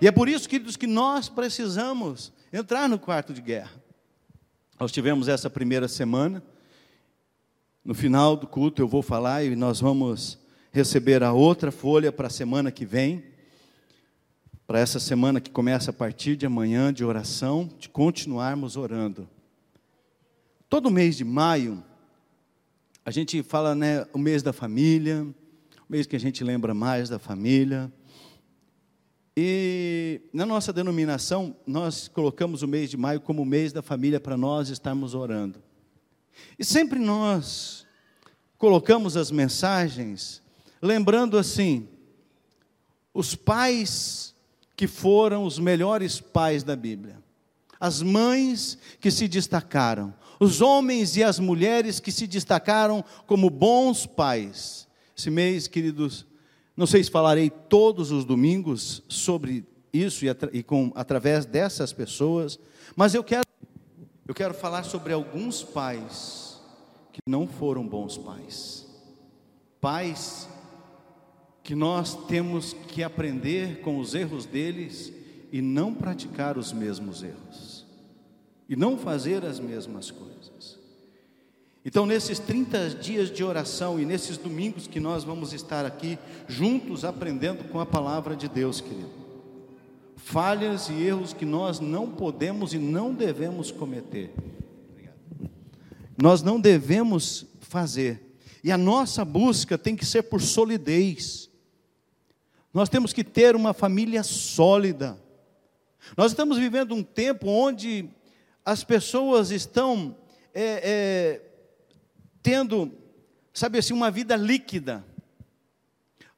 E é por isso, queridos, que nós precisamos entrar no quarto de guerra. Nós tivemos essa primeira semana. No final do culto eu vou falar e nós vamos receber a outra folha para a semana que vem. Para essa semana que começa a partir de amanhã de oração, de continuarmos orando. Todo mês de maio, a gente fala, né, o mês da família, o mês que a gente lembra mais da família. E na nossa denominação, nós colocamos o mês de maio como o mês da família para nós estarmos orando. E sempre nós colocamos as mensagens lembrando assim: os pais que foram os melhores pais da Bíblia, as mães que se destacaram, os homens e as mulheres que se destacaram como bons pais. Esse mês, queridos, não sei se falarei todos os domingos sobre isso e, e com, através dessas pessoas, mas eu quero, eu quero falar sobre alguns pais que não foram bons pais. Pais que nós temos que aprender com os erros deles e não praticar os mesmos erros, e não fazer as mesmas coisas. Então, nesses 30 dias de oração e nesses domingos que nós vamos estar aqui juntos aprendendo com a palavra de Deus, querido. Falhas e erros que nós não podemos e não devemos cometer. Nós não devemos fazer. E a nossa busca tem que ser por solidez. Nós temos que ter uma família sólida. Nós estamos vivendo um tempo onde as pessoas estão é, é, tendo, sabe assim, uma vida líquida,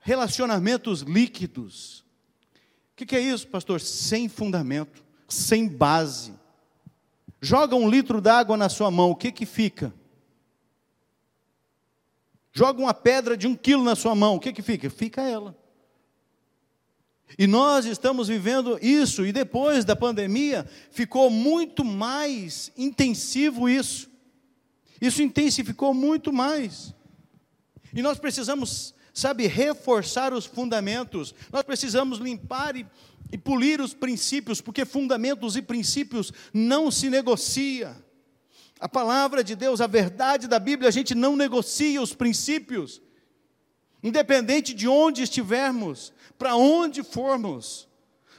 relacionamentos líquidos. O que, que é isso, pastor? Sem fundamento, sem base. Joga um litro d'água na sua mão, o que que fica? Joga uma pedra de um quilo na sua mão, o que que fica? Fica ela. E nós estamos vivendo isso, e depois da pandemia, ficou muito mais intensivo isso. Isso intensificou muito mais. E nós precisamos, sabe, reforçar os fundamentos. Nós precisamos limpar e, e polir os princípios, porque fundamentos e princípios não se negocia. A palavra de Deus, a verdade da Bíblia, a gente não negocia os princípios. Independente de onde estivermos, para onde formos.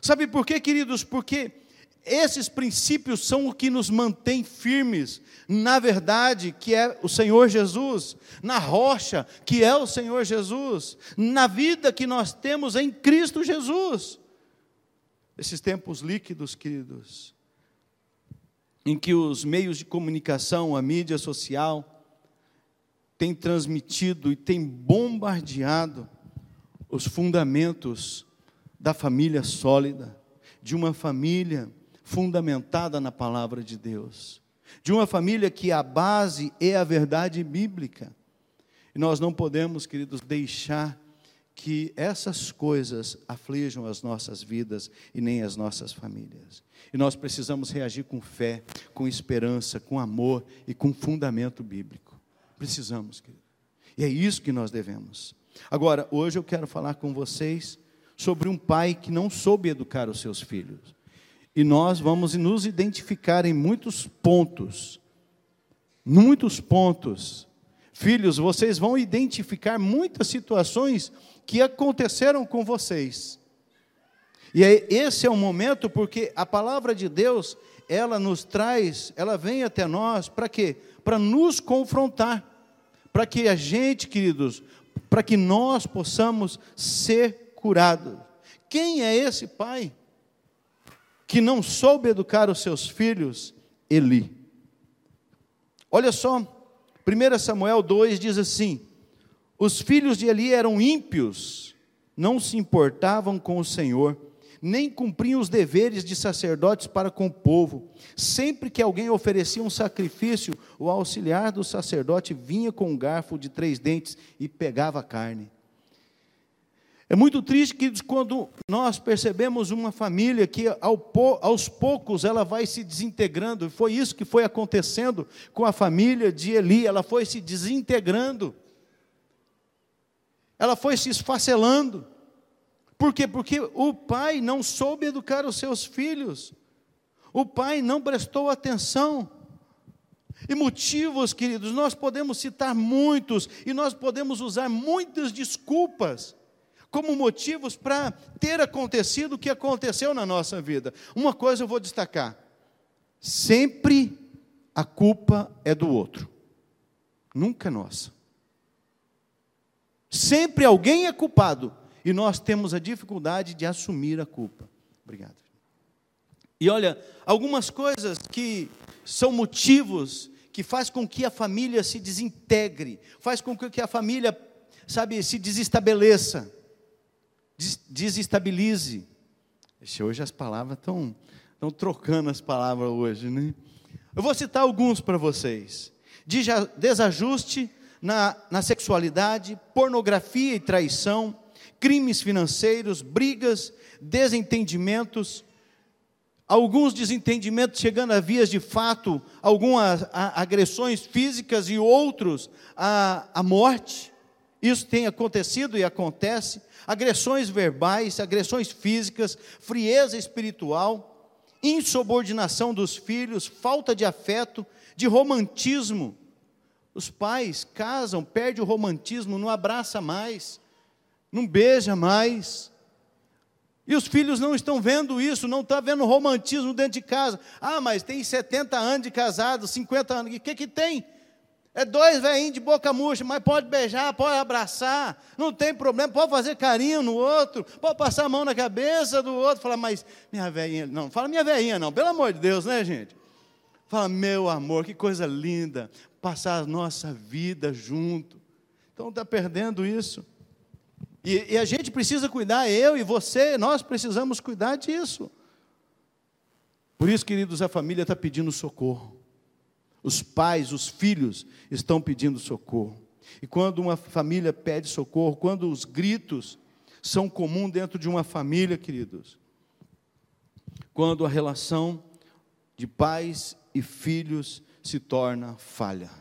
Sabe por quê, queridos? Porque esses princípios são o que nos mantém firmes na verdade, que é o Senhor Jesus, na rocha, que é o Senhor Jesus, na vida que nós temos em Cristo Jesus. Esses tempos líquidos, queridos, em que os meios de comunicação, a mídia social, têm transmitido e têm bombardeado os fundamentos da família sólida, de uma família fundamentada na palavra de Deus, de uma família que a base é a verdade bíblica. E nós não podemos, queridos, deixar que essas coisas aflijam as nossas vidas e nem as nossas famílias. E nós precisamos reagir com fé, com esperança, com amor e com fundamento bíblico. Precisamos, querido. E é isso que nós devemos. Agora, hoje eu quero falar com vocês sobre um pai que não soube educar os seus filhos. E nós vamos nos identificar em muitos pontos. Muitos pontos. Filhos, vocês vão identificar muitas situações que aconteceram com vocês. E aí, esse é o momento porque a palavra de Deus, ela nos traz, ela vem até nós para quê? Para nos confrontar. Para que a gente, queridos, para que nós possamos ser curados. Quem é esse pai? Que não soube educar os seus filhos, Eli. Olha só, 1 Samuel 2 diz assim: os filhos de Eli eram ímpios, não se importavam com o Senhor, nem cumpriam os deveres de sacerdotes para com o povo. Sempre que alguém oferecia um sacrifício, o auxiliar do sacerdote vinha com um garfo de três dentes e pegava a carne. É muito triste que quando nós percebemos uma família que aos poucos ela vai se desintegrando, foi isso que foi acontecendo com a família de Eli, ela foi se desintegrando, ela foi se esfacelando. Por quê? Porque o pai não soube educar os seus filhos. O pai não prestou atenção. E motivos, queridos, nós podemos citar muitos e nós podemos usar muitas desculpas como motivos para ter acontecido o que aconteceu na nossa vida. Uma coisa eu vou destacar: sempre a culpa é do outro, nunca nossa. Sempre alguém é culpado e nós temos a dificuldade de assumir a culpa. Obrigado. E olha, algumas coisas que são motivos que faz com que a família se desintegre, faz com que a família, sabe, se desestabeleça, desestabilize. Hoje as palavras estão, estão trocando as palavras hoje, né? Eu vou citar alguns para vocês. Desajuste na, na sexualidade, pornografia e traição, crimes financeiros, brigas, desentendimentos, alguns desentendimentos chegando a vias de fato, algumas agressões físicas e outros a, a morte. Isso tem acontecido e acontece. Agressões verbais, agressões físicas, frieza espiritual, insubordinação dos filhos, falta de afeto, de romantismo. Os pais casam, perde o romantismo, não abraça mais, não beija mais, e os filhos não estão vendo isso, não estão vendo romantismo dentro de casa. Ah, mas tem 70 anos de casado, 50 anos. O que, que tem? É dois velhinhos de boca murcha, mas pode beijar, pode abraçar, não tem problema, pode fazer carinho no outro, pode passar a mão na cabeça do outro, falar, mas minha velhinha, não, fala minha velhinha não, pelo amor de Deus, né, gente? Fala, meu amor, que coisa linda, passar a nossa vida junto. Então está perdendo isso. E, e a gente precisa cuidar, eu e você, nós precisamos cuidar disso. Por isso, queridos, a família está pedindo socorro. Os pais, os filhos estão pedindo socorro. E quando uma família pede socorro, quando os gritos são comuns dentro de uma família, queridos, quando a relação de pais e filhos se torna falha.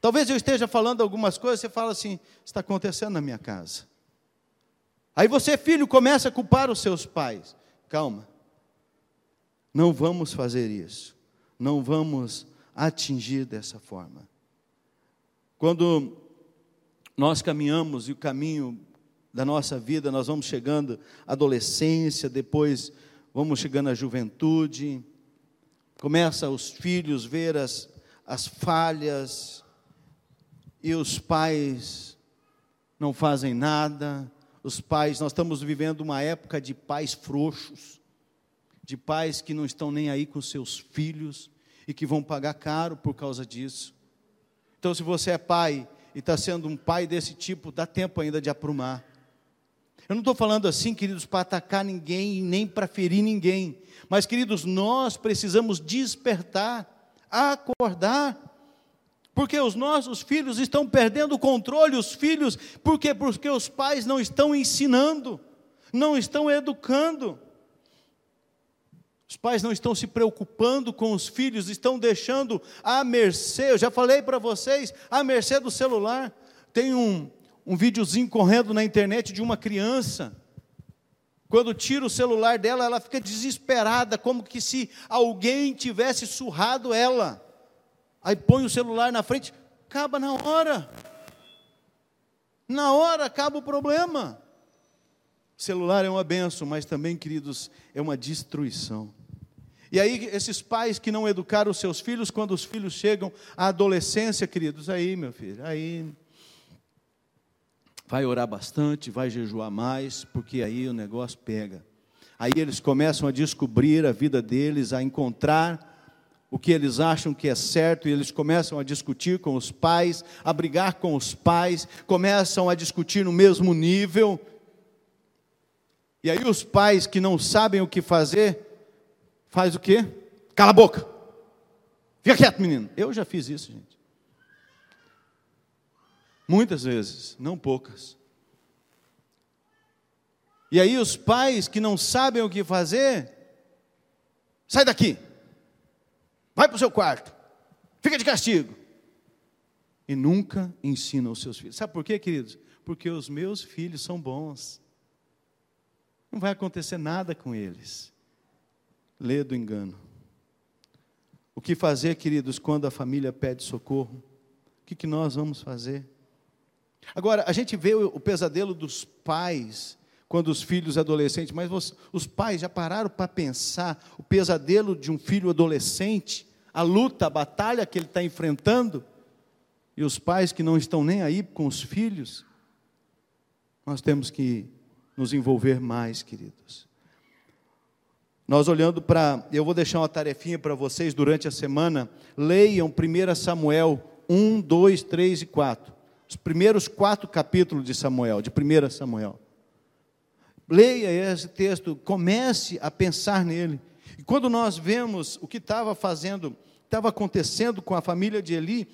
Talvez eu esteja falando algumas coisas, você fala assim: está acontecendo na minha casa. Aí você, filho, começa a culpar os seus pais. Calma. Não vamos fazer isso. Não vamos atingir dessa forma. Quando nós caminhamos e o caminho da nossa vida, nós vamos chegando à adolescência, depois vamos chegando à juventude, começa os filhos ver as, as falhas e os pais não fazem nada, os pais, nós estamos vivendo uma época de pais frouxos, de pais que não estão nem aí com seus filhos e que vão pagar caro por causa disso. Então, se você é pai e está sendo um pai desse tipo, dá tempo ainda de aprumar. Eu não estou falando assim, queridos, para atacar ninguém, nem para ferir ninguém. Mas, queridos, nós precisamos despertar, acordar. Porque os nossos filhos estão perdendo o controle, os filhos, por quê? Porque os pais não estão ensinando, não estão educando. Os pais não estão se preocupando com os filhos, estão deixando à mercê, eu já falei para vocês, à mercê do celular. Tem um, um videozinho correndo na internet de uma criança. Quando tira o celular dela, ela fica desesperada, como que se alguém tivesse surrado ela. Aí põe o celular na frente, acaba na hora. Na hora acaba o problema. O celular é uma benção, mas também, queridos, é uma destruição. E aí, esses pais que não educaram os seus filhos, quando os filhos chegam à adolescência, queridos, aí, meu filho, aí. Vai orar bastante, vai jejuar mais, porque aí o negócio pega. Aí eles começam a descobrir a vida deles, a encontrar o que eles acham que é certo e eles começam a discutir com os pais, a brigar com os pais, começam a discutir no mesmo nível. E aí os pais que não sabem o que fazer, faz o quê? Cala a boca. Fica quieto, menino. Eu já fiz isso, gente. Muitas vezes, não poucas. E aí os pais que não sabem o que fazer, sai daqui. Vai para o seu quarto. Fica de castigo. E nunca ensina os seus filhos. Sabe por quê, queridos? Porque os meus filhos são bons. Não vai acontecer nada com eles. Lê do engano. O que fazer, queridos, quando a família pede socorro? O que, que nós vamos fazer? Agora, a gente vê o pesadelo dos pais quando os filhos adolescentes, mas os, os pais já pararam para pensar o pesadelo de um filho adolescente, a luta, a batalha que ele está enfrentando, e os pais que não estão nem aí com os filhos, nós temos que nos envolver mais, queridos. Nós olhando para, eu vou deixar uma tarefinha para vocês durante a semana, leiam 1 Samuel 1, 2, 3 e 4. Os primeiros quatro capítulos de Samuel, de 1 Samuel. Leia esse texto, comece a pensar nele. E quando nós vemos o que estava fazendo, estava acontecendo com a família de Eli,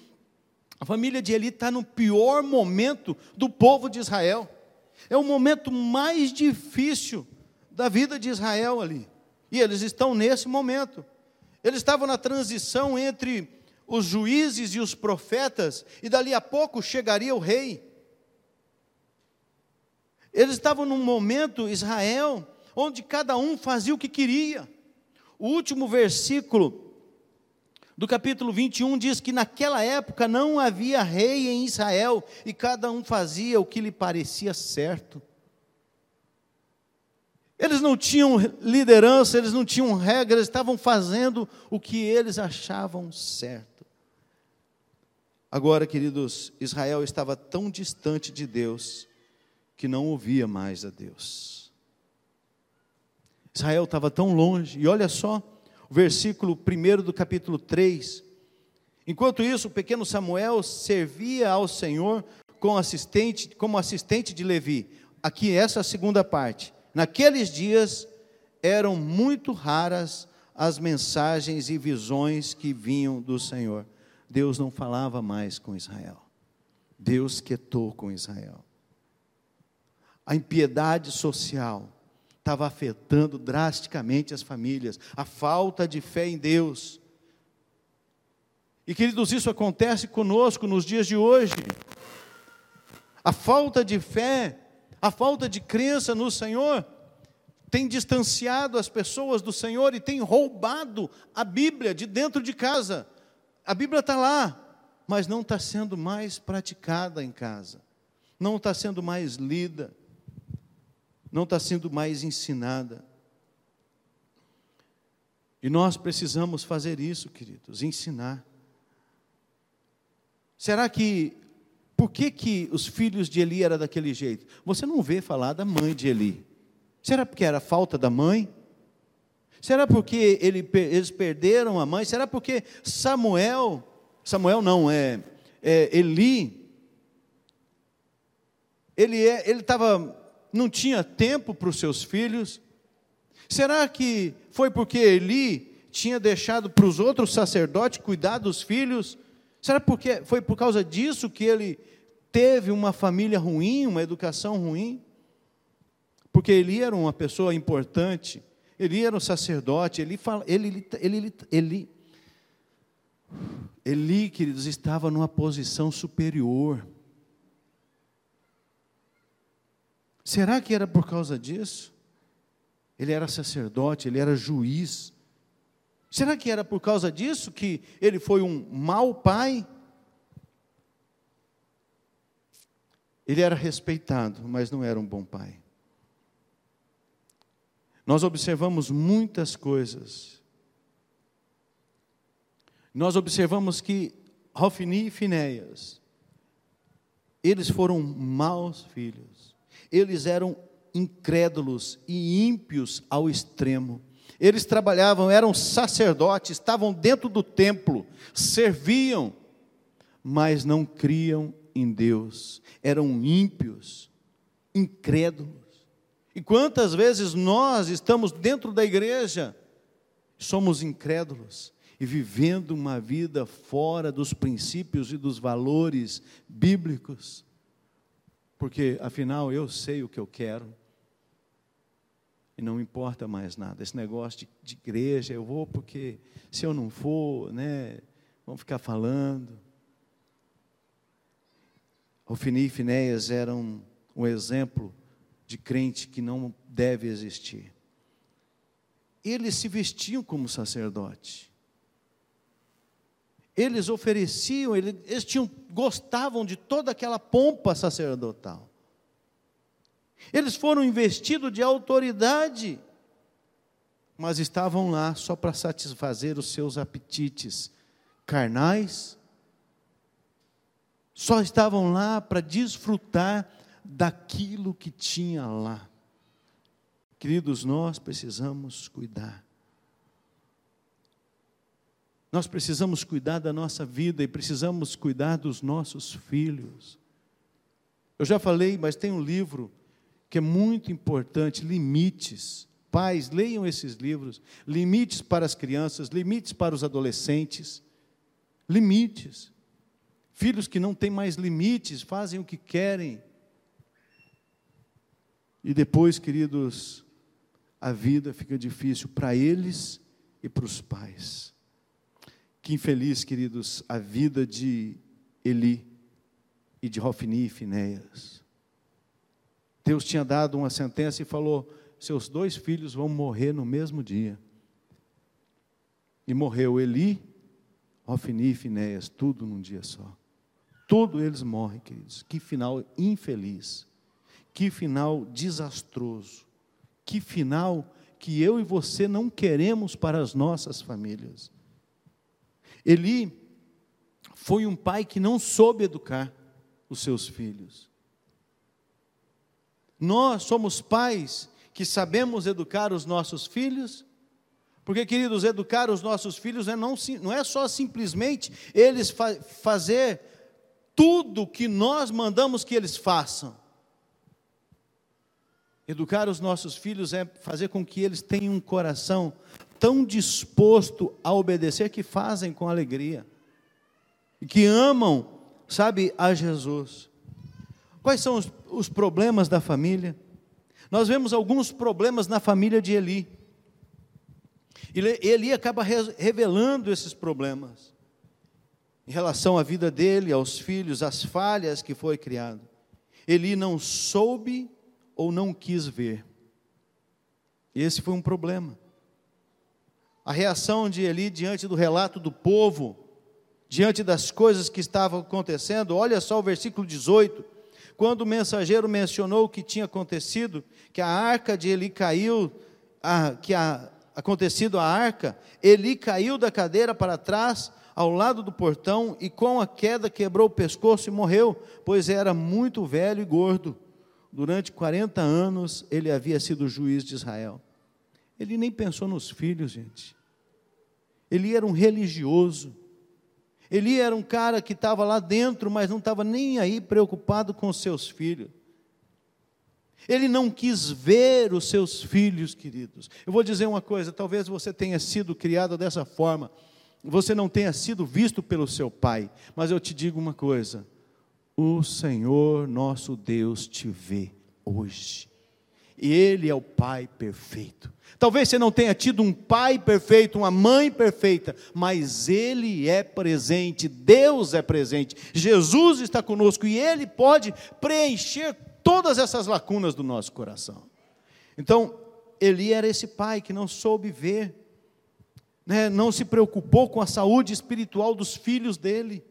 a família de Eli está no pior momento do povo de Israel. É o momento mais difícil da vida de Israel ali. E eles estão nesse momento. Eles estavam na transição entre os juízes e os profetas, e dali a pouco chegaria o rei. Eles estavam num momento, Israel, onde cada um fazia o que queria. O último versículo do capítulo 21 diz que naquela época não havia rei em Israel e cada um fazia o que lhe parecia certo. Eles não tinham liderança, eles não tinham regras, estavam fazendo o que eles achavam certo. Agora, queridos, Israel estava tão distante de Deus que não ouvia mais a Deus. Israel estava tão longe, e olha só, o versículo 1 do capítulo 3. Enquanto isso, o pequeno Samuel servia ao Senhor como assistente, como assistente de Levi. Aqui, essa segunda parte. Naqueles dias eram muito raras as mensagens e visões que vinham do Senhor. Deus não falava mais com Israel. Deus quietou com Israel a impiedade social estava afetando drasticamente as famílias, a falta de fé em Deus. E queridos, isso acontece conosco nos dias de hoje. A falta de fé, a falta de crença no Senhor, tem distanciado as pessoas do Senhor e tem roubado a Bíblia de dentro de casa. A Bíblia está lá, mas não está sendo mais praticada em casa, não está sendo mais lida não está sendo mais ensinada. E nós precisamos fazer isso, queridos, ensinar. Será que por que, que os filhos de Eli eram daquele jeito? Você não vê falar da mãe de Eli. Será porque era falta da mãe? Será porque ele, eles perderam a mãe? Será porque Samuel, Samuel não, é, é Eli, ele é, ele estava não tinha tempo para os seus filhos? Será que foi porque Eli tinha deixado para os outros sacerdotes cuidar dos filhos? Será porque foi por causa disso que ele teve uma família ruim, uma educação ruim? Porque Eli era uma pessoa importante, Eli era um sacerdote, ele ele, ele, ele, ele, queridos, estava numa posição superior. Será que era por causa disso? Ele era sacerdote, ele era juiz. Será que era por causa disso que ele foi um mau pai? Ele era respeitado, mas não era um bom pai. Nós observamos muitas coisas. Nós observamos que Rofini e Finéias, eles foram maus filhos eles eram incrédulos e ímpios ao extremo. Eles trabalhavam, eram sacerdotes, estavam dentro do templo, serviam, mas não criam em Deus. Eram ímpios, incrédulos. E quantas vezes nós estamos dentro da igreja, somos incrédulos e vivendo uma vida fora dos princípios e dos valores bíblicos porque afinal eu sei o que eu quero e não importa mais nada. Esse negócio de, de igreja, eu vou porque se eu não for, né, vão ficar falando. Ofini e Finéias eram um exemplo de crente que não deve existir. Eles se vestiam como sacerdote. Eles ofereciam, eles, eles tinham, gostavam de toda aquela pompa sacerdotal. Eles foram investidos de autoridade, mas estavam lá só para satisfazer os seus apetites carnais, só estavam lá para desfrutar daquilo que tinha lá. Queridos, nós precisamos cuidar. Nós precisamos cuidar da nossa vida e precisamos cuidar dos nossos filhos. Eu já falei, mas tem um livro que é muito importante: Limites. Pais, leiam esses livros. Limites para as crianças, limites para os adolescentes. Limites. Filhos que não têm mais limites, fazem o que querem. E depois, queridos, a vida fica difícil para eles e para os pais. Que infeliz, queridos, a vida de Eli e de Rofni e Finéias. Deus tinha dado uma sentença e falou: seus dois filhos vão morrer no mesmo dia. E morreu Eli, Rofni e Finéias, tudo num dia só. Todos eles morrem, queridos. Que final infeliz. Que final desastroso. Que final que eu e você não queremos para as nossas famílias. Eli foi um pai que não soube educar os seus filhos. Nós somos pais que sabemos educar os nossos filhos, porque, queridos, educar os nossos filhos é não, não é só simplesmente eles fa fazer tudo que nós mandamos que eles façam. Educar os nossos filhos é fazer com que eles tenham um coração tão disposto a obedecer que fazem com alegria e que amam, sabe, a Jesus. Quais são os, os problemas da família? Nós vemos alguns problemas na família de Eli. E Eli acaba revelando esses problemas em relação à vida dele, aos filhos, às falhas que foi criado. Eli não soube ou não quis ver. Esse foi um problema. A reação de Eli diante do relato do povo, diante das coisas que estavam acontecendo, olha só o versículo 18 quando o mensageiro mencionou o que tinha acontecido, que a arca de Eli caiu, a, que a, acontecido a arca, Eli caiu da cadeira para trás, ao lado do portão, e com a queda quebrou o pescoço e morreu, pois era muito velho e gordo. Durante 40 anos ele havia sido juiz de Israel. Ele nem pensou nos filhos, gente. Ele era um religioso. Eli era um cara que estava lá dentro, mas não estava nem aí preocupado com seus filhos. Ele não quis ver os seus filhos, queridos. Eu vou dizer uma coisa: talvez você tenha sido criado dessa forma, você não tenha sido visto pelo seu pai, mas eu te digo uma coisa: o Senhor nosso Deus te vê hoje. E Ele é o Pai perfeito. Talvez você não tenha tido um pai perfeito, uma mãe perfeita, mas Ele é presente, Deus é presente, Jesus está conosco e Ele pode preencher todas essas lacunas do nosso coração. Então, Eli era esse pai que não soube ver, né, não se preocupou com a saúde espiritual dos filhos dele,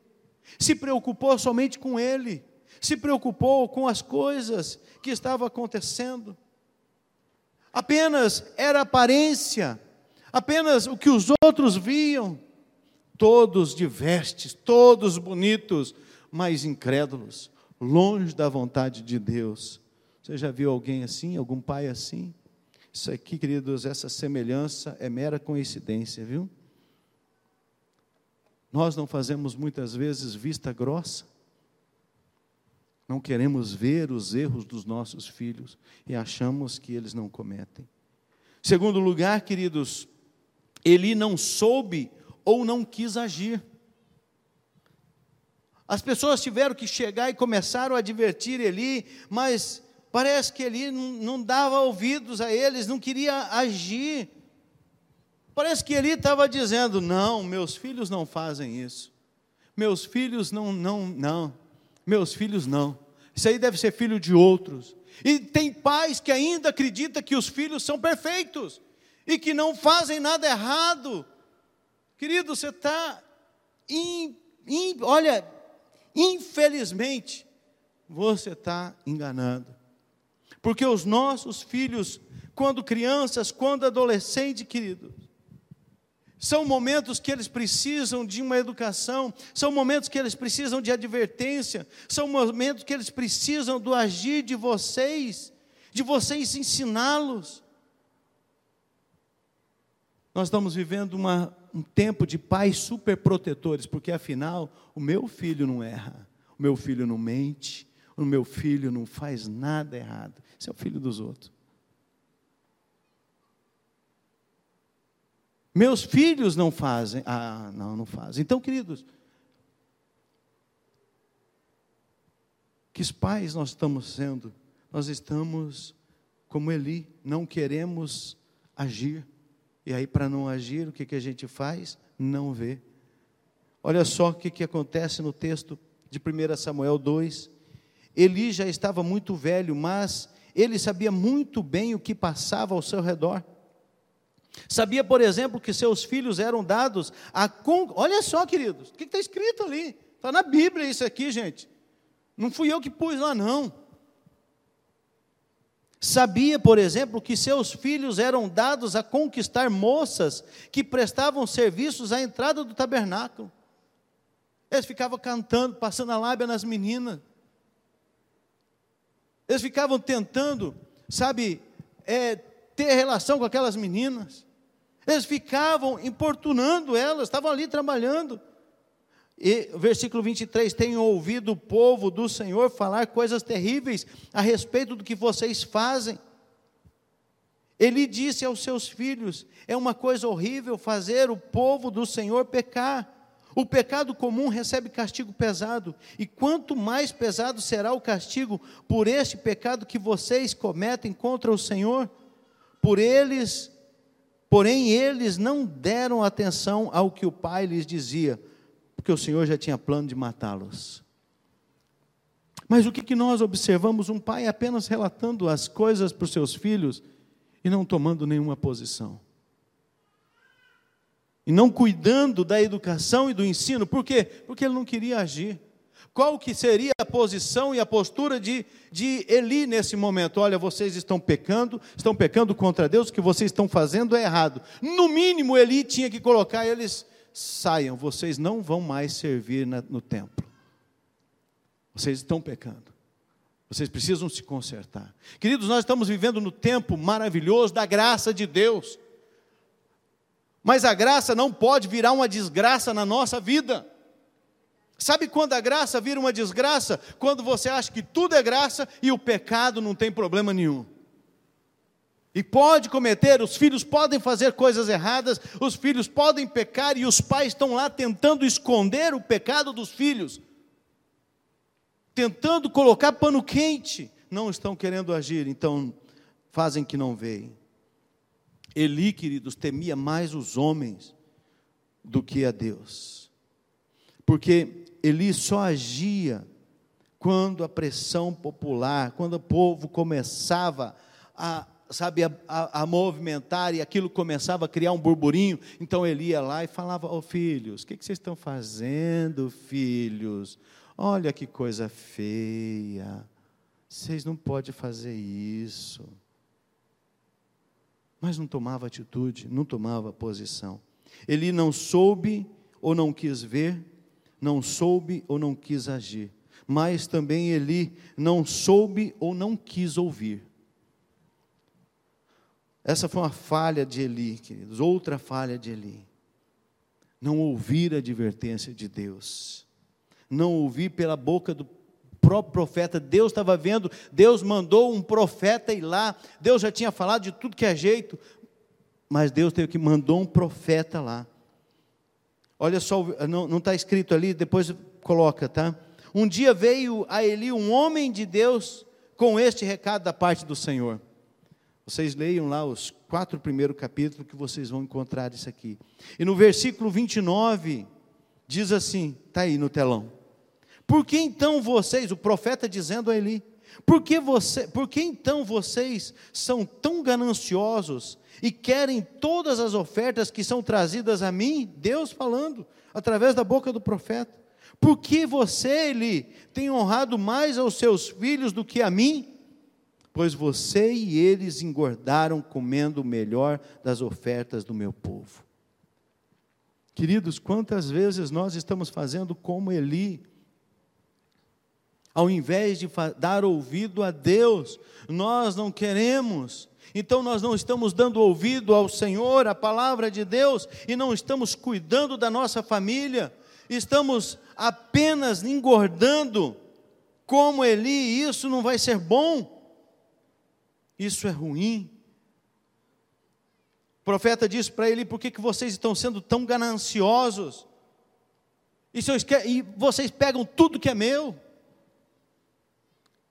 se preocupou somente com ele, se preocupou com as coisas que estavam acontecendo apenas era aparência, apenas o que os outros viam. Todos de vestes, todos bonitos, mas incrédulos, longe da vontade de Deus. Você já viu alguém assim, algum pai assim? Isso aqui, queridos, essa semelhança é mera coincidência, viu? Nós não fazemos muitas vezes vista grossa não queremos ver os erros dos nossos filhos e achamos que eles não cometem. Segundo lugar, queridos, ele não soube ou não quis agir. As pessoas tiveram que chegar e começaram a advertir Eli, mas parece que Eli não, dava ouvidos a eles, não queria agir. Parece que Eli estava dizendo: não, meus filhos não fazem isso. Meus filhos não, não, não. Meus filhos não. Isso aí deve ser filho de outros. E tem pais que ainda acreditam que os filhos são perfeitos e que não fazem nada errado. Querido, você está. In, in, olha, infelizmente, você está enganado. Porque os nossos filhos, quando crianças, quando adolescentes, queridos, são momentos que eles precisam de uma educação, são momentos que eles precisam de advertência, são momentos que eles precisam do agir de vocês, de vocês ensiná-los. Nós estamos vivendo uma, um tempo de pais superprotetores, porque afinal, o meu filho não erra, o meu filho não mente, o meu filho não faz nada errado. Esse é o filho dos outros. Meus filhos não fazem. Ah, não, não fazem. Então, queridos, que pais nós estamos sendo? Nós estamos como Eli, não queremos agir. E aí, para não agir, o que, que a gente faz? Não vê. Olha só o que, que acontece no texto de 1 Samuel 2. Eli já estava muito velho, mas ele sabia muito bem o que passava ao seu redor. Sabia, por exemplo, que seus filhos eram dados a. Con... Olha só, queridos, o que está escrito ali? Está na Bíblia isso aqui, gente. Não fui eu que pus lá, não. Sabia, por exemplo, que seus filhos eram dados a conquistar moças que prestavam serviços à entrada do tabernáculo. Eles ficavam cantando, passando a lábia nas meninas. Eles ficavam tentando, sabe, é, ter relação com aquelas meninas. Eles ficavam importunando elas, estavam ali trabalhando. E versículo 23: Tenho ouvido o povo do Senhor falar coisas terríveis a respeito do que vocês fazem. Ele disse aos seus filhos: É uma coisa horrível fazer o povo do Senhor pecar. O pecado comum recebe castigo pesado, e quanto mais pesado será o castigo por este pecado que vocês cometem contra o Senhor, por eles, porém eles não deram atenção ao que o pai lhes dizia, porque o Senhor já tinha plano de matá-los. Mas o que, que nós observamos? Um pai apenas relatando as coisas para os seus filhos e não tomando nenhuma posição e não cuidando da educação e do ensino. Por quê? Porque ele não queria agir. Qual que seria a posição e a postura de, de Eli nesse momento? Olha, vocês estão pecando, estão pecando contra Deus, o que vocês estão fazendo é errado. No mínimo, Eli tinha que colocar eles, saiam, vocês não vão mais servir na, no templo. Vocês estão pecando. Vocês precisam se consertar. Queridos, nós estamos vivendo no tempo maravilhoso da graça de Deus. Mas a graça não pode virar uma desgraça na nossa vida. Sabe quando a graça vira uma desgraça? Quando você acha que tudo é graça e o pecado não tem problema nenhum. E pode cometer, os filhos podem fazer coisas erradas, os filhos podem pecar e os pais estão lá tentando esconder o pecado dos filhos, tentando colocar pano quente, não estão querendo agir, então fazem que não veem. Eli, queridos, temia mais os homens do que a Deus. Porque Eli só agia quando a pressão popular, quando o povo começava a, sabe, a, a, a, movimentar e aquilo começava a criar um burburinho, então ele ia lá e falava: Ô oh, filhos, o que, que vocês estão fazendo, filhos? Olha que coisa feia, vocês não podem fazer isso mas não tomava atitude, não tomava posição. Ele não soube ou não quis ver, não soube ou não quis agir, mas também ele não soube ou não quis ouvir. Essa foi uma falha de Eli, queridos, outra falha de Eli. Não ouvir a advertência de Deus, não ouvir pela boca do próprio profeta, Deus estava vendo, Deus mandou um profeta ir lá, Deus já tinha falado de tudo que é jeito, mas Deus teve que mandou um profeta lá. Olha só, não está escrito ali, depois coloca, tá? Um dia veio a Eli um homem de Deus com este recado da parte do Senhor. Vocês leiam lá os quatro primeiros capítulos que vocês vão encontrar isso aqui. E no versículo 29, diz assim, está aí no telão. Por que então vocês, o profeta dizendo a Eli, por que, você, por que então vocês são tão gananciosos e querem todas as ofertas que são trazidas a mim? Deus falando, através da boca do profeta. Por que você, Eli, tem honrado mais aos seus filhos do que a mim? Pois você e eles engordaram comendo o melhor das ofertas do meu povo. Queridos, quantas vezes nós estamos fazendo como Eli, ao invés de dar ouvido a Deus, nós não queremos. Então nós não estamos dando ouvido ao Senhor, à palavra de Deus, e não estamos cuidando da nossa família, estamos apenas engordando, como Eli, isso não vai ser bom, isso é ruim. O profeta disse para ele: por que, que vocês estão sendo tão gananciosos? E vocês pegam tudo que é meu?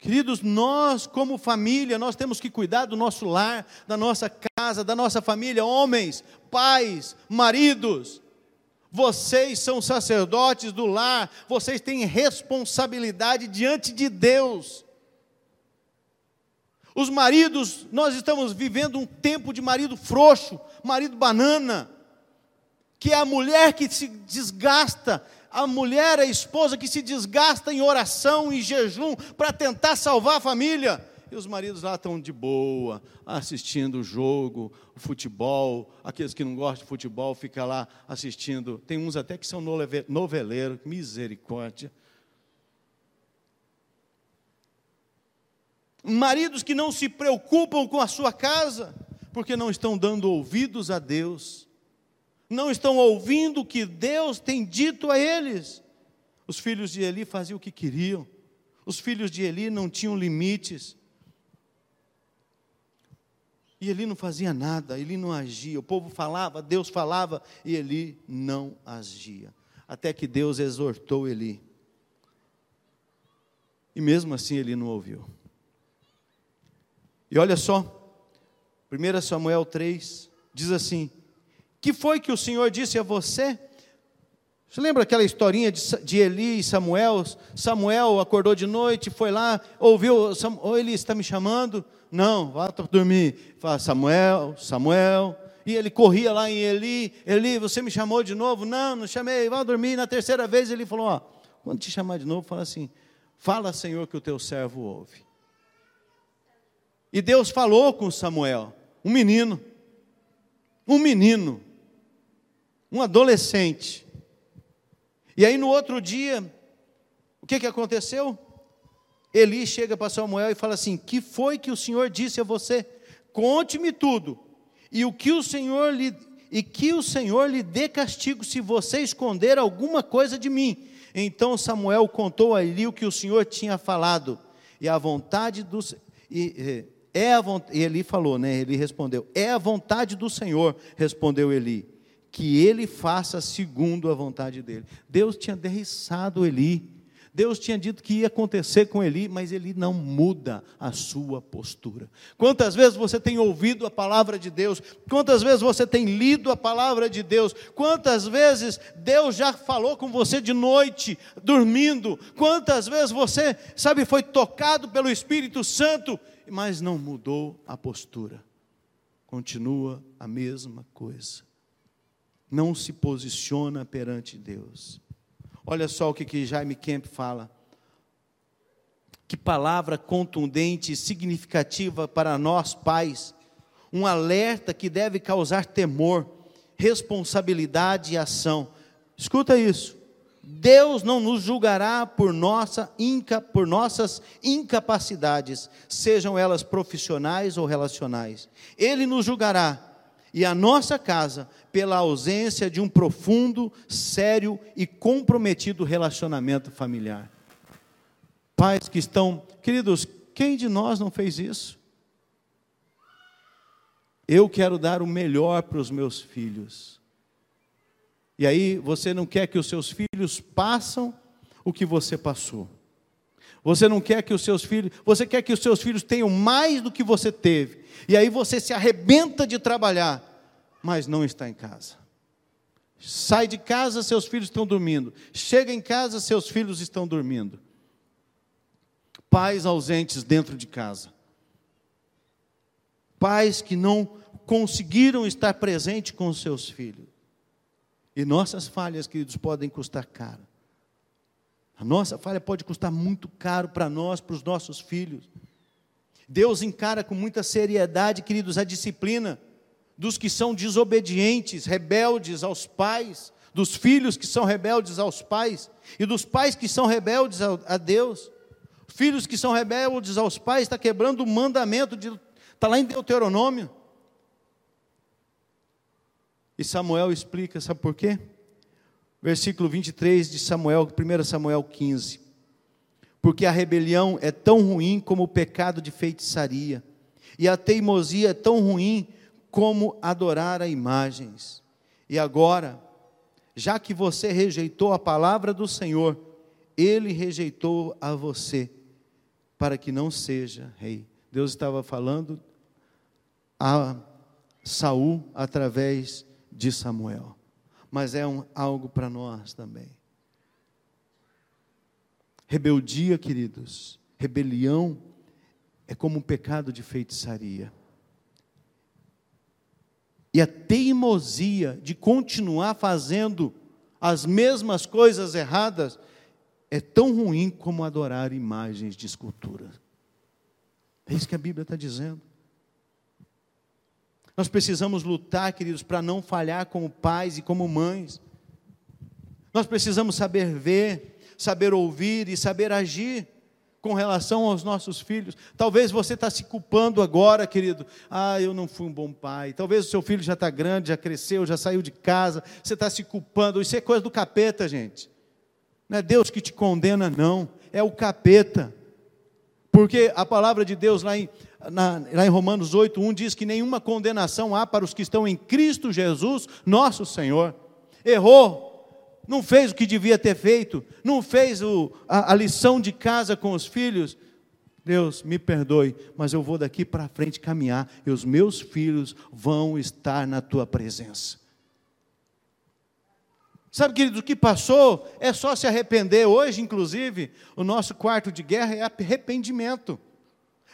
Queridos, nós, como família, nós temos que cuidar do nosso lar, da nossa casa, da nossa família, homens, pais, maridos. Vocês são sacerdotes do lar, vocês têm responsabilidade diante de Deus. Os maridos, nós estamos vivendo um tempo de marido frouxo, marido banana, que é a mulher que se desgasta, a mulher, a esposa que se desgasta em oração, em jejum, para tentar salvar a família. E os maridos lá estão de boa, assistindo o jogo, o futebol. Aqueles que não gostam de futebol ficam lá assistindo. Tem uns até que são noveleiros, misericórdia. Maridos que não se preocupam com a sua casa, porque não estão dando ouvidos a Deus não estão ouvindo o que Deus tem dito a eles. Os filhos de Eli faziam o que queriam, os filhos de Eli não tinham limites. E Eli não fazia nada, Eli não agia. O povo falava, Deus falava, e Eli não agia. Até que Deus exortou Eli. E mesmo assim ele não ouviu. E olha só, 1 Samuel 3 diz assim: que foi que o Senhor disse a você? Você lembra aquela historinha de, de Eli e Samuel? Samuel acordou de noite, foi lá, ouviu, Sam, Eli está me chamando? Não, vá dormir. Fala, Samuel, Samuel. E ele corria lá em Eli, Eli, você me chamou de novo? Não, não chamei, vá dormir. Na terceira vez ele falou, ó, quando te chamar de novo, fala assim, fala Senhor que o teu servo ouve. E Deus falou com Samuel, um menino, um menino, um adolescente. E aí no outro dia, o que, que aconteceu? Eli chega para Samuel e fala assim: Que foi que o Senhor disse a você? Conte-me tudo. E o que o Senhor lhe e que o Senhor lhe dê castigo se você esconder alguma coisa de mim. Então Samuel contou a Eli o que o Senhor tinha falado. E a vontade dos e, é a e Eli falou, né? Ele respondeu: É a vontade do Senhor, respondeu Eli que ele faça segundo a vontade dele. Deus tinha derriçado Eli. Deus tinha dito que ia acontecer com Eli, mas ele não muda a sua postura. Quantas vezes você tem ouvido a palavra de Deus? Quantas vezes você tem lido a palavra de Deus? Quantas vezes Deus já falou com você de noite, dormindo? Quantas vezes você, sabe, foi tocado pelo Espírito Santo, mas não mudou a postura? Continua a mesma coisa não se posiciona perante Deus. Olha só o que, que Jaime Kemp fala. Que palavra contundente e significativa para nós pais. Um alerta que deve causar temor, responsabilidade e ação. Escuta isso. Deus não nos julgará por, nossa inca, por nossas incapacidades, sejam elas profissionais ou relacionais. Ele nos julgará e a nossa casa pela ausência de um profundo, sério e comprometido relacionamento familiar. Pais que estão, queridos, quem de nós não fez isso? Eu quero dar o melhor para os meus filhos. E aí você não quer que os seus filhos passem o que você passou. Você não quer que os seus filhos, você quer que os seus filhos tenham mais do que você teve. E aí você se arrebenta de trabalhar, mas não está em casa. Sai de casa, seus filhos estão dormindo. Chega em casa, seus filhos estão dormindo. Pais ausentes dentro de casa. Pais que não conseguiram estar presente com seus filhos. E nossas falhas, queridos, podem custar caro. A nossa falha pode custar muito caro para nós, para os nossos filhos. Deus encara com muita seriedade, queridos, a disciplina dos que são desobedientes, rebeldes aos pais, dos filhos que são rebeldes aos pais e dos pais que são rebeldes a, Deus. Filhos que são rebeldes aos pais está quebrando o mandamento de está lá em Deuteronômio. E Samuel explica, sabe por quê? Versículo 23 de Samuel, 1 Samuel 15. Porque a rebelião é tão ruim como o pecado de feitiçaria, e a teimosia é tão ruim como adorar a imagens. E agora, já que você rejeitou a palavra do Senhor, ele rejeitou a você, para que não seja rei. Deus estava falando a Saul através de Samuel. Mas é um, algo para nós também. Rebeldia, queridos, rebelião é como um pecado de feitiçaria. E a teimosia de continuar fazendo as mesmas coisas erradas é tão ruim como adorar imagens de escultura. É isso que a Bíblia está dizendo. Nós precisamos lutar, queridos, para não falhar como pais e como mães. Nós precisamos saber ver, saber ouvir e saber agir com relação aos nossos filhos. Talvez você está se culpando agora, querido. Ah, eu não fui um bom pai. Talvez o seu filho já está grande, já cresceu, já saiu de casa. Você está se culpando. Isso é coisa do capeta, gente. Não é Deus que te condena, não. É o capeta. Porque a palavra de Deus lá em, na, lá em Romanos 8, 1 diz que nenhuma condenação há para os que estão em Cristo Jesus, nosso Senhor. Errou, não fez o que devia ter feito, não fez o, a, a lição de casa com os filhos, Deus, me perdoe, mas eu vou daqui para frente caminhar e os meus filhos vão estar na tua presença. Sabe, querido, o que passou é só se arrepender. Hoje, inclusive, o nosso quarto de guerra é arrependimento.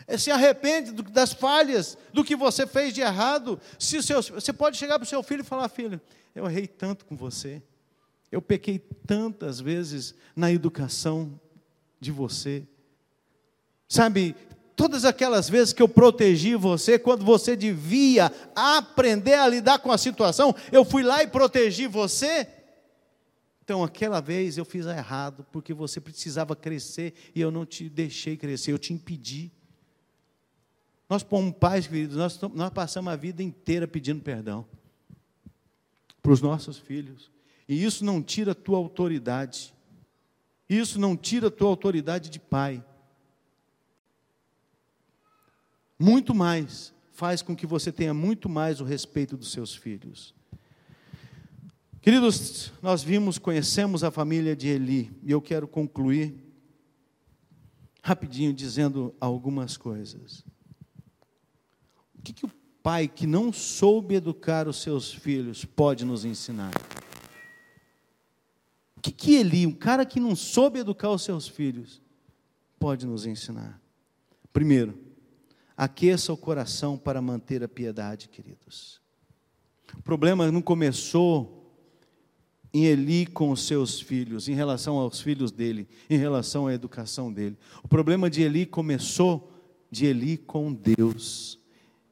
É se arrepende das falhas, do que você fez de errado. Se seu, você pode chegar para o seu filho e falar: Filho, eu errei tanto com você. Eu pequei tantas vezes na educação de você. Sabe, todas aquelas vezes que eu protegi você, quando você devia aprender a lidar com a situação, eu fui lá e protegi você. Então, aquela vez eu fiz errado, porque você precisava crescer e eu não te deixei crescer, eu te impedi. Nós, como pais, queridos, nós, nós passamos a vida inteira pedindo perdão para os nossos filhos. E isso não tira a tua autoridade. Isso não tira a tua autoridade de pai. Muito mais, faz com que você tenha muito mais o respeito dos seus filhos. Queridos, nós vimos, conhecemos a família de Eli, e eu quero concluir rapidinho dizendo algumas coisas. O que, que o pai que não soube educar os seus filhos pode nos ensinar? O que, que Eli, um cara que não soube educar os seus filhos, pode nos ensinar? Primeiro, aqueça o coração para manter a piedade, queridos. O problema não começou em Eli com os seus filhos, em relação aos filhos dele, em relação à educação dele. O problema de Eli começou de Eli com Deus.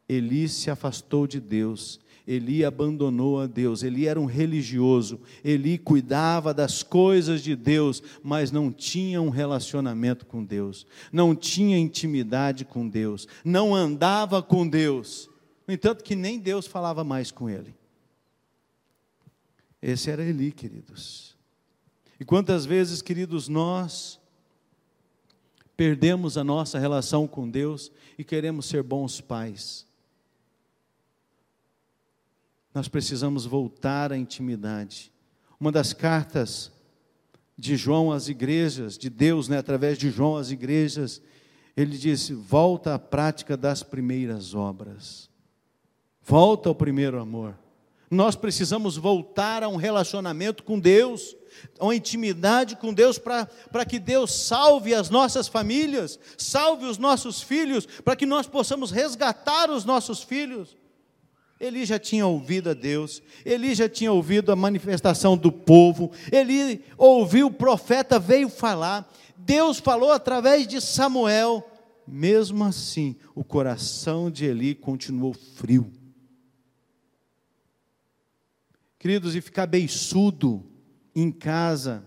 Eli se afastou de Deus. Eli abandonou a Deus, Eli era um religioso, Eli cuidava das coisas de Deus, mas não tinha um relacionamento com Deus, não tinha intimidade com Deus, não andava com Deus. No entanto, que nem Deus falava mais com ele. Esse era Eli, queridos. E quantas vezes, queridos, nós perdemos a nossa relação com Deus e queremos ser bons pais nós precisamos voltar à intimidade. Uma das cartas de João às igrejas, de Deus, né, através de João às igrejas, ele disse: volta à prática das primeiras obras, volta ao primeiro amor, Nós precisamos voltar a um relacionamento com Deus, a uma intimidade com Deus, para que Deus salve as nossas famílias, salve os nossos filhos, para que nós possamos resgatar os nossos filhos. Eli já tinha ouvido a Deus, Eli já tinha ouvido a manifestação do povo, Eli ouviu o profeta, veio falar, Deus falou através de Samuel, mesmo assim, o coração de Eli continuou frio. Queridos, e ficar beiçudo em casa,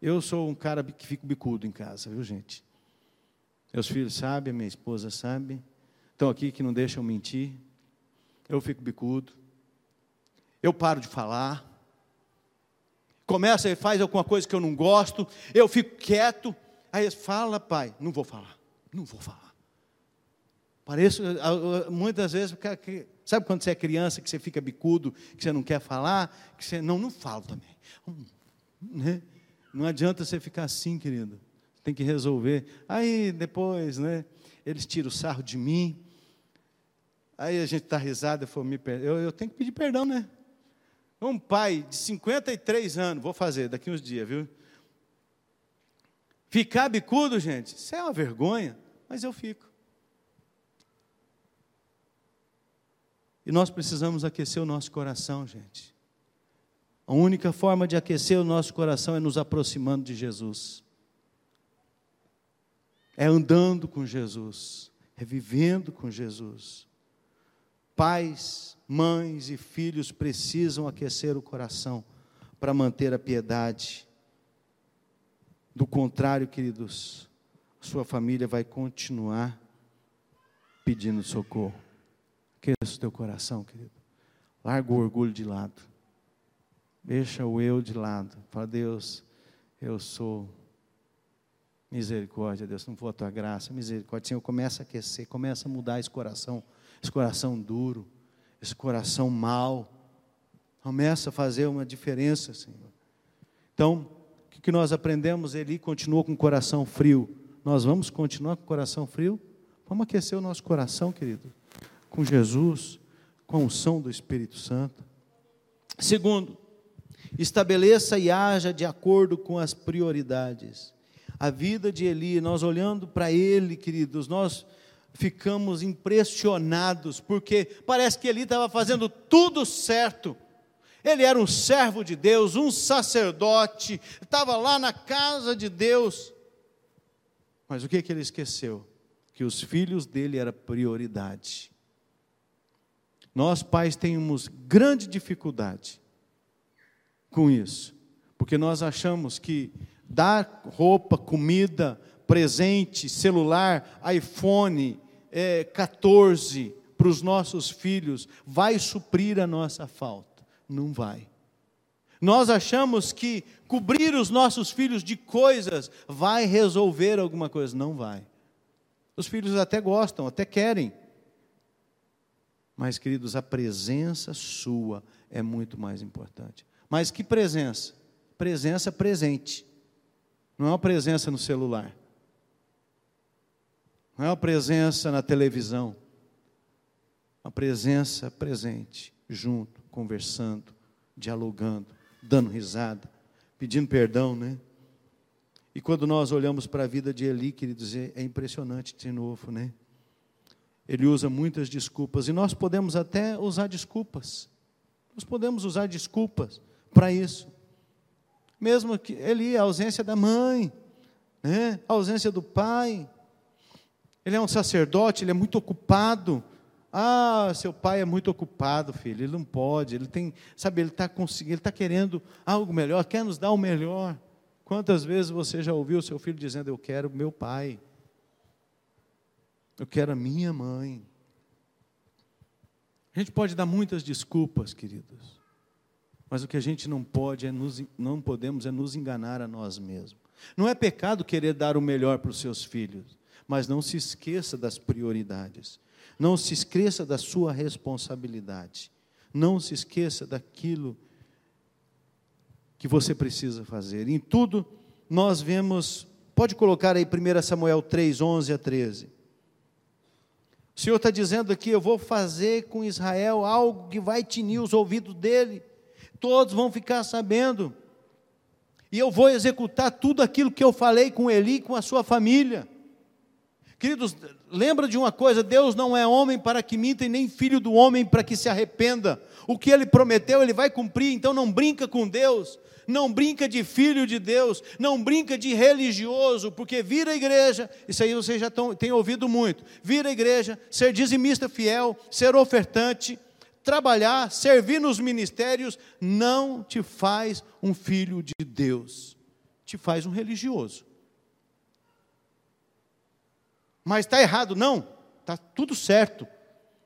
eu sou um cara que fico bicudo em casa, viu gente? Meus filhos sabem, minha esposa sabe, estão aqui que não deixam mentir eu fico bicudo, eu paro de falar, começa e faz alguma coisa que eu não gosto, eu fico quieto, aí fala, pai, não vou falar, não vou falar. Pareço, muitas vezes, sabe quando você é criança, que você fica bicudo, que você não quer falar, que você, não, não falo também. Hum, né? Não adianta você ficar assim, querido, tem que resolver. Aí, depois, né, eles tiram o sarro de mim, Aí a gente está risada, eu, me eu, eu tenho que pedir perdão, né? Um pai de 53 anos, vou fazer daqui uns dias, viu? Ficar bicudo, gente, isso é uma vergonha, mas eu fico. E nós precisamos aquecer o nosso coração, gente. A única forma de aquecer o nosso coração é nos aproximando de Jesus. É andando com Jesus, é vivendo com Jesus. Pais, mães e filhos precisam aquecer o coração para manter a piedade. Do contrário, queridos, sua família vai continuar pedindo socorro. Aqueça o teu coração, querido. Larga o orgulho de lado. Deixa o eu de lado. Fala, Deus, eu sou misericórdia, Deus, não for a tua graça, misericórdia. Senhor, começa a aquecer, começa a mudar esse coração esse coração duro, esse coração mau. Começa a fazer uma diferença, Senhor. Então, o que nós aprendemos? Ele continuou com o coração frio. Nós vamos continuar com o coração frio? Vamos aquecer o nosso coração, querido, com Jesus, com a unção do Espírito Santo. Segundo, estabeleça e haja de acordo com as prioridades. A vida de Eli, nós olhando para ele, queridos, nós ficamos impressionados, porque parece que ele estava fazendo tudo certo. Ele era um servo de Deus, um sacerdote, estava lá na casa de Deus. Mas o que, que ele esqueceu? Que os filhos dele era prioridade. Nós, pais, temos grande dificuldade com isso, porque nós achamos que dar roupa, comida, presente, celular, iPhone, é, 14 para os nossos filhos vai suprir a nossa falta. Não vai. Nós achamos que cobrir os nossos filhos de coisas vai resolver alguma coisa. Não vai. Os filhos até gostam, até querem. Mas, queridos, a presença sua é muito mais importante. Mas que presença? Presença presente. Não é uma presença no celular. Não é uma presença na televisão, uma presença presente, junto, conversando, dialogando, dando risada, pedindo perdão, né? E quando nós olhamos para a vida de Eli, queridos, é, é impressionante de novo, né? Ele usa muitas desculpas e nós podemos até usar desculpas. Nós podemos usar desculpas para isso. Mesmo que Eli, a ausência da mãe, né? a ausência do pai, ele é um sacerdote, ele é muito ocupado. Ah, seu pai é muito ocupado, filho. Ele não pode. Ele tem, sabe, ele está conseguindo, ele está querendo algo melhor, quer nos dar o melhor. Quantas vezes você já ouviu seu filho dizendo: Eu quero meu pai, eu quero a minha mãe. A gente pode dar muitas desculpas, queridos, mas o que a gente não pode é nos, não podemos é nos enganar a nós mesmos. Não é pecado querer dar o melhor para os seus filhos, mas não se esqueça das prioridades. Não se esqueça da sua responsabilidade. Não se esqueça daquilo que você precisa fazer. Em tudo, nós vemos, pode colocar aí 1 Samuel 3, 11 a 13. Senhor está dizendo aqui: eu vou fazer com Israel algo que vai tinir os ouvidos dele, todos vão ficar sabendo, e eu vou executar tudo aquilo que eu falei com Eli e com a sua família. Queridos, lembra de uma coisa: Deus não é homem para que minta e nem filho do homem para que se arrependa. O que ele prometeu, ele vai cumprir, então não brinca com Deus não brinca de filho de Deus, não brinca de religioso, porque vir à igreja, isso aí vocês já têm ouvido muito, vir à igreja, ser dizimista fiel, ser ofertante, trabalhar, servir nos ministérios, não te faz um filho de Deus, te faz um religioso. Mas está errado? Não, está tudo certo.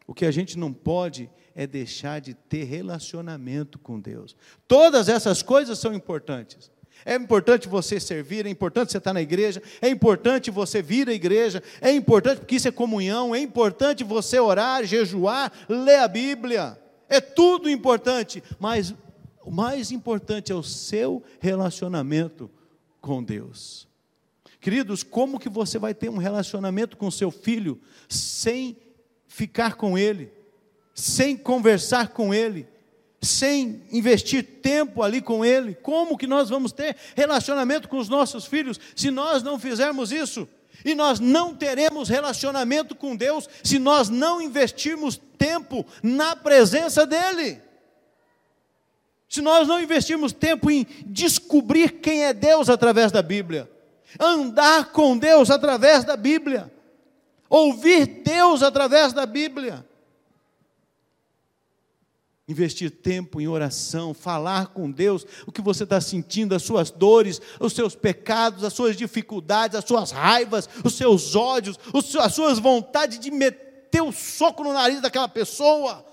O que a gente não pode é deixar de ter relacionamento com Deus. Todas essas coisas são importantes. É importante você servir, é importante você estar na igreja, é importante você vir à igreja, é importante porque isso é comunhão, é importante você orar, jejuar, ler a Bíblia. É tudo importante, mas o mais importante é o seu relacionamento com Deus. Queridos, como que você vai ter um relacionamento com seu filho sem ficar com ele? sem conversar com Ele, sem investir tempo ali com Ele, como que nós vamos ter relacionamento com os nossos filhos se nós não fizermos isso? E nós não teremos relacionamento com Deus se nós não investirmos tempo na presença dEle. Se nós não investirmos tempo em descobrir quem é Deus através da Bíblia, andar com Deus através da Bíblia, ouvir Deus através da Bíblia, investir tempo em oração, falar com Deus o que você está sentindo, as suas dores, os seus pecados, as suas dificuldades, as suas raivas, os seus ódios, as suas vontades de meter o soco no nariz daquela pessoa,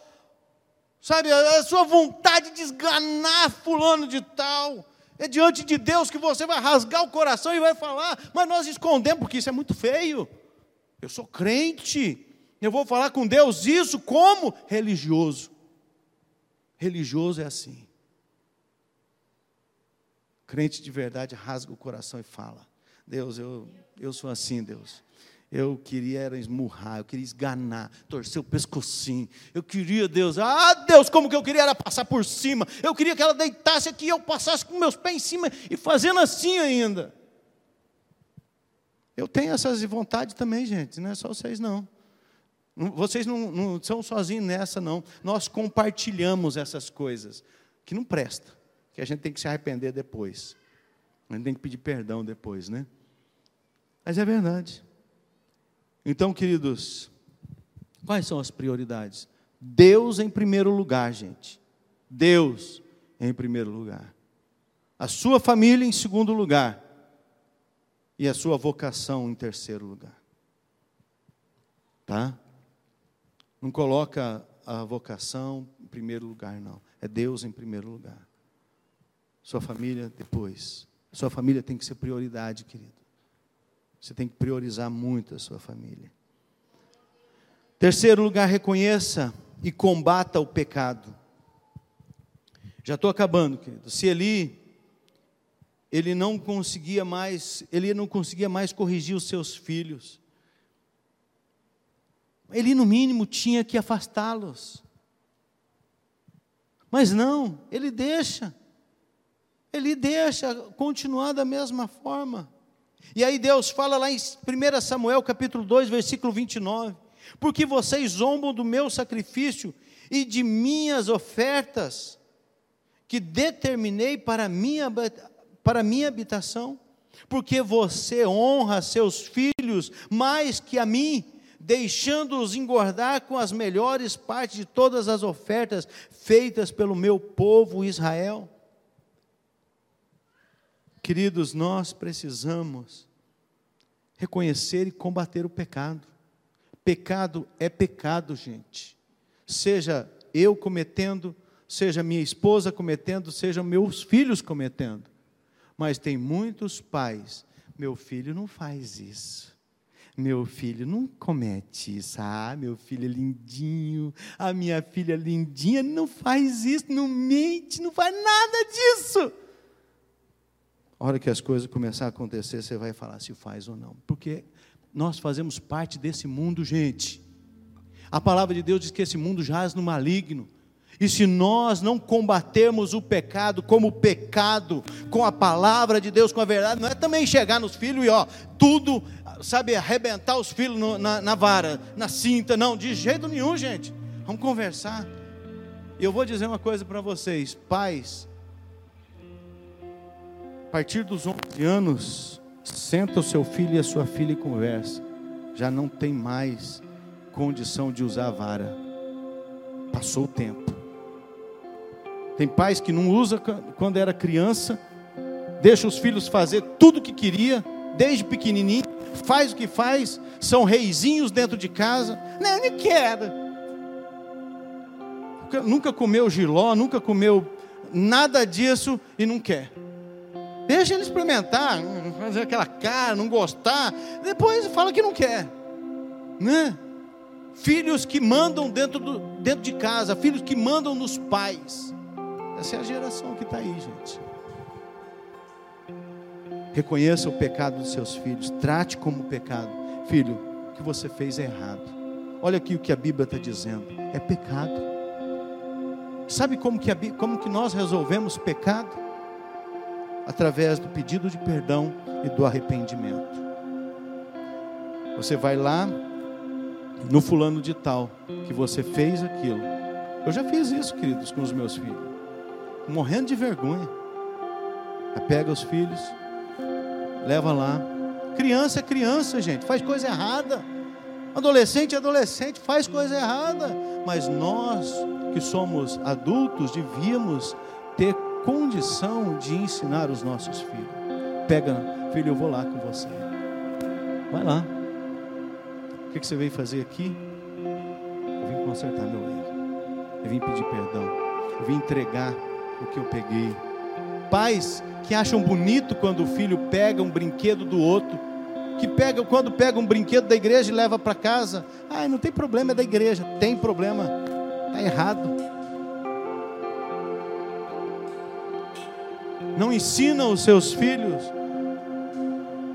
sabe, a sua vontade de esganar fulano de tal. É diante de Deus que você vai rasgar o coração e vai falar, mas nós escondemos, porque isso é muito feio. Eu sou crente, eu vou falar com Deus isso como religioso. Religioso é assim. Crente de verdade rasga o coração e fala: Deus, eu, eu sou assim, Deus. Eu queria era esmurrar, eu queria esganar, torcer o pescocinho. Eu queria, Deus, ah, Deus, como que eu queria era passar por cima. Eu queria que ela deitasse aqui e eu passasse com meus pés em cima e fazendo assim ainda. Eu tenho essas vontades também, gente, não é só vocês não. Vocês não, não são sozinhos nessa, não. Nós compartilhamos essas coisas que não presta, que a gente tem que se arrepender depois. A gente tem que pedir perdão depois, né? Mas é verdade. Então, queridos, quais são as prioridades? Deus em primeiro lugar, gente. Deus em primeiro lugar. A sua família em segundo lugar. E a sua vocação em terceiro lugar. Tá? Não coloca a vocação em primeiro lugar, não. É Deus em primeiro lugar. Sua família depois. Sua família tem que ser prioridade, querido. Você tem que priorizar muito a sua família. Terceiro lugar, reconheça e combata o pecado. Já estou acabando, querido. Se Eli ele não conseguia mais, ele não conseguia mais corrigir os seus filhos. Ele, no mínimo, tinha que afastá-los. Mas não, ele deixa. Ele deixa continuar da mesma forma. E aí Deus fala lá em 1 Samuel capítulo 2, versículo 29. Porque vocês zombam do meu sacrifício e de minhas ofertas, que determinei para minha, para minha habitação, porque você honra seus filhos mais que a mim, deixando-os engordar com as melhores partes de todas as ofertas feitas pelo meu povo Israel. Queridos, nós precisamos reconhecer e combater o pecado. Pecado é pecado, gente. Seja eu cometendo, seja minha esposa cometendo, seja meus filhos cometendo. Mas tem muitos pais, meu filho não faz isso. Meu filho não comete isso. Ah, meu filho é lindinho. A minha filha é lindinha. Não faz isso, não mente, não faz nada disso. A hora que as coisas começar a acontecer, você vai falar se faz ou não. Porque nós fazemos parte desse mundo, gente. A palavra de Deus diz que esse mundo jaz no maligno. E se nós não combatermos o pecado como pecado, com a palavra de Deus, com a verdade, não é também chegar nos filhos e ó, tudo, sabe, arrebentar os filhos no, na, na vara, na cinta, não, de jeito nenhum, gente. Vamos conversar. E eu vou dizer uma coisa para vocês, pais, partir dos 11 anos, senta o seu filho e a sua filha e conversa. Já não tem mais condição de usar a vara. Passou o tempo. Tem pais que não usa quando era criança, deixa os filhos fazer tudo o que queria, desde pequenininho, faz o que faz, são reizinhos dentro de casa. Não, não quero. Nunca comeu giló, nunca comeu nada disso e não quer. Deixa ele experimentar, fazer aquela cara, não gostar, depois fala que não quer. Né? Filhos que mandam dentro, do, dentro de casa, filhos que mandam nos pais. Essa é a geração que está aí, gente. Reconheça o pecado dos seus filhos, trate como pecado. Filho, o que você fez é errado. Olha aqui o que a Bíblia está dizendo: é pecado. Sabe como que, a, como que nós resolvemos pecado? Através do pedido de perdão e do arrependimento. Você vai lá no fulano de tal, que você fez aquilo. Eu já fiz isso, queridos, com os meus filhos morrendo de vergonha. Pega os filhos, leva lá. Criança é criança, gente, faz coisa errada. Adolescente é adolescente, faz coisa errada. Mas nós que somos adultos devíamos ter condição de ensinar os nossos filhos. Pega, filho, eu vou lá com você. Vai lá. O que você veio fazer aqui? Eu vim consertar meu erro. Eu vim pedir perdão. Eu vim entregar o que eu peguei. Pais que acham bonito quando o filho pega um brinquedo do outro, que pega quando pega um brinquedo da igreja e leva para casa. Ah, não tem problema, é da igreja. Tem problema, está errado. Não ensina os seus filhos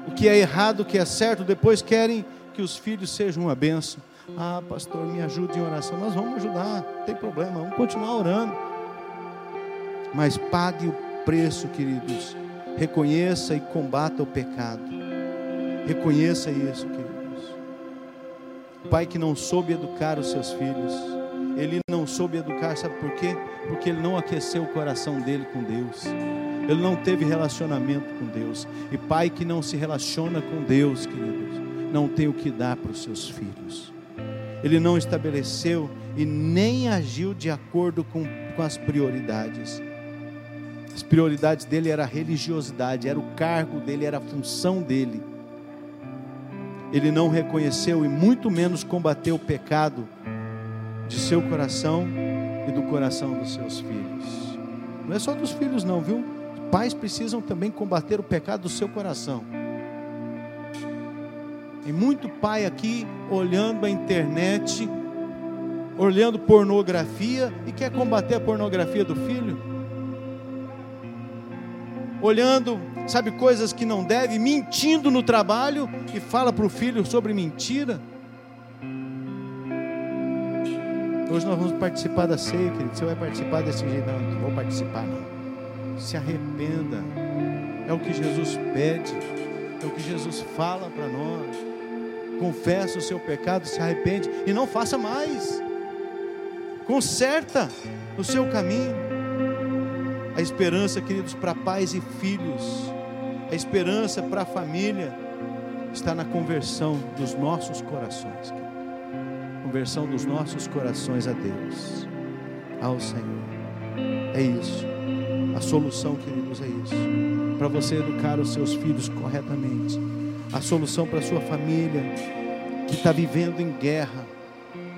o que é errado, o que é certo, depois querem que os filhos sejam uma benção. Ah, pastor, me ajude em oração. Nós vamos ajudar, não tem problema, vamos continuar orando mas pague o preço, queridos. Reconheça e combata o pecado. Reconheça isso, queridos. pai que não soube educar os seus filhos, ele não soube educar, sabe por quê? Porque ele não aqueceu o coração dele com Deus. Ele não teve relacionamento com Deus. E pai que não se relaciona com Deus, queridos, não tem o que dar para os seus filhos. Ele não estabeleceu e nem agiu de acordo com, com as prioridades. As prioridades dele era a religiosidade, era o cargo dele, era a função dele. Ele não reconheceu e muito menos combateu o pecado de seu coração e do coração dos seus filhos. Não é só dos filhos não, viu? Pais precisam também combater o pecado do seu coração. Tem muito pai aqui olhando a internet, olhando pornografia e quer combater a pornografia do filho olhando, sabe, coisas que não deve, mentindo no trabalho e fala para o filho sobre mentira. Hoje nós vamos participar da ceia, querido. Você vai participar desse jeito? Não, não vou participar, não. Se arrependa. É o que Jesus pede. É o que Jesus fala para nós. Confessa o seu pecado, se arrepende e não faça mais. Conserta o seu caminho. A esperança, queridos, para pais e filhos, a esperança para a família está na conversão dos nossos corações. Conversão dos nossos corações a Deus, ao Senhor. É isso. A solução, queridos, é isso. Para você educar os seus filhos corretamente. A solução para a sua família que está vivendo em guerra,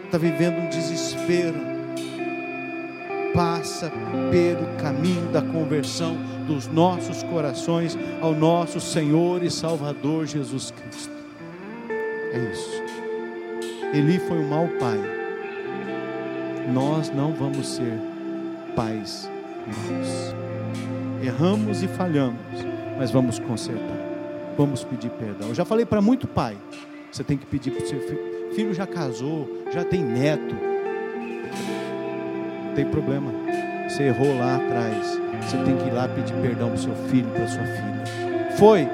está vivendo um desespero passa pelo caminho da conversão dos nossos corações ao nosso Senhor e Salvador Jesus Cristo. É isso. Eli foi um mau pai. Nós não vamos ser pais maus. Erramos e falhamos, mas vamos consertar. Vamos pedir perdão. Eu já falei para muito pai. Você tem que pedir para o seu filho filho já casou, já tem neto. Não tem problema. Você errou lá atrás. Você tem que ir lá pedir perdão para o seu filho, para sua filha. Foi.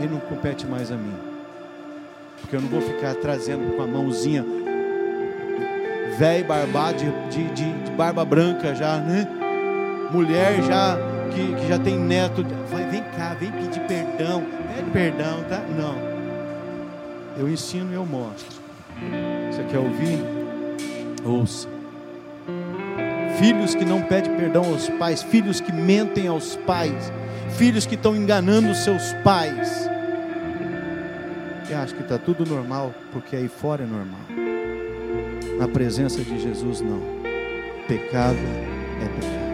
Aí não compete mais a mim. Porque eu não vou ficar trazendo com a mãozinha velho barbado de, de, de, barba branca já, né? Mulher já que, que já tem neto. Vai, vem cá, vem pedir perdão. Pede perdão, tá? Não. Eu ensino e eu mostro. Você quer ouvir? Ouça. Filhos que não pedem perdão aos pais, filhos que mentem aos pais, filhos que estão enganando seus pais. E acho que está tudo normal, porque aí fora é normal. Na presença de Jesus, não. Pecado é pecado.